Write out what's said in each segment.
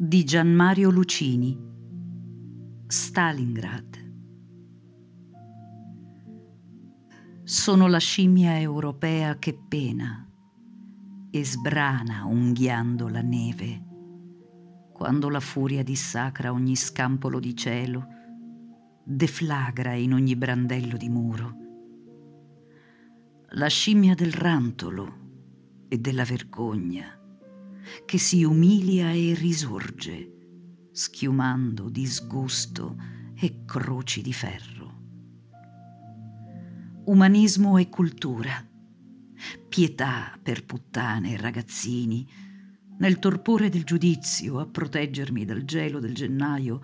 di Gianmario Lucini. Stalingrad. Sono la scimmia europea che pena e sbrana unghiando la neve quando la furia dissacra ogni scampolo di cielo deflagra in ogni brandello di muro. La scimmia del rantolo e della vergogna, che si umilia e risorge, schiumando disgusto e croci di ferro. Umanismo e cultura, pietà per puttane e ragazzini, nel torpore del giudizio a proteggermi dal gelo del gennaio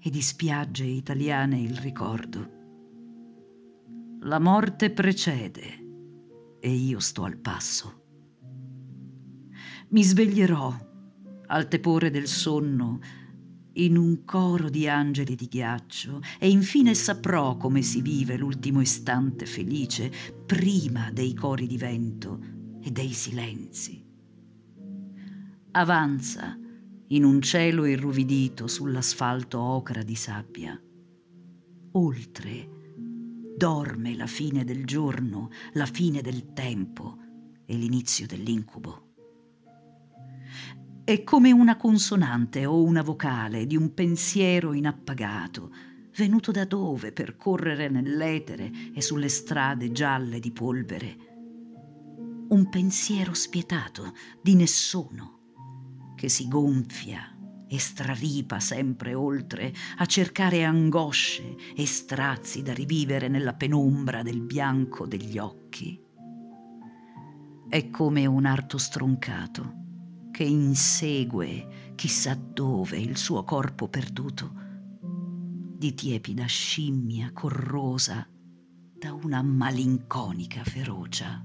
e di spiagge italiane il ricordo. La morte precede e io sto al passo. Mi sveglierò al tepore del sonno in un coro di angeli di ghiaccio e infine saprò come si vive l'ultimo istante felice prima dei cori di vento e dei silenzi. Avanza in un cielo irruvidito sull'asfalto ocra di sabbia. Oltre dorme la fine del giorno, la fine del tempo e l'inizio dell'incubo. È come una consonante o una vocale di un pensiero inappagato, venuto da dove per correre nell'etere e sulle strade gialle di polvere. Un pensiero spietato di nessuno, che si gonfia e straripa sempre oltre a cercare angosce e strazi da rivivere nella penombra del bianco degli occhi. È come un arto stroncato che insegue chissà dove il suo corpo perduto, di tiepida scimmia corrosa da una malinconica ferocia.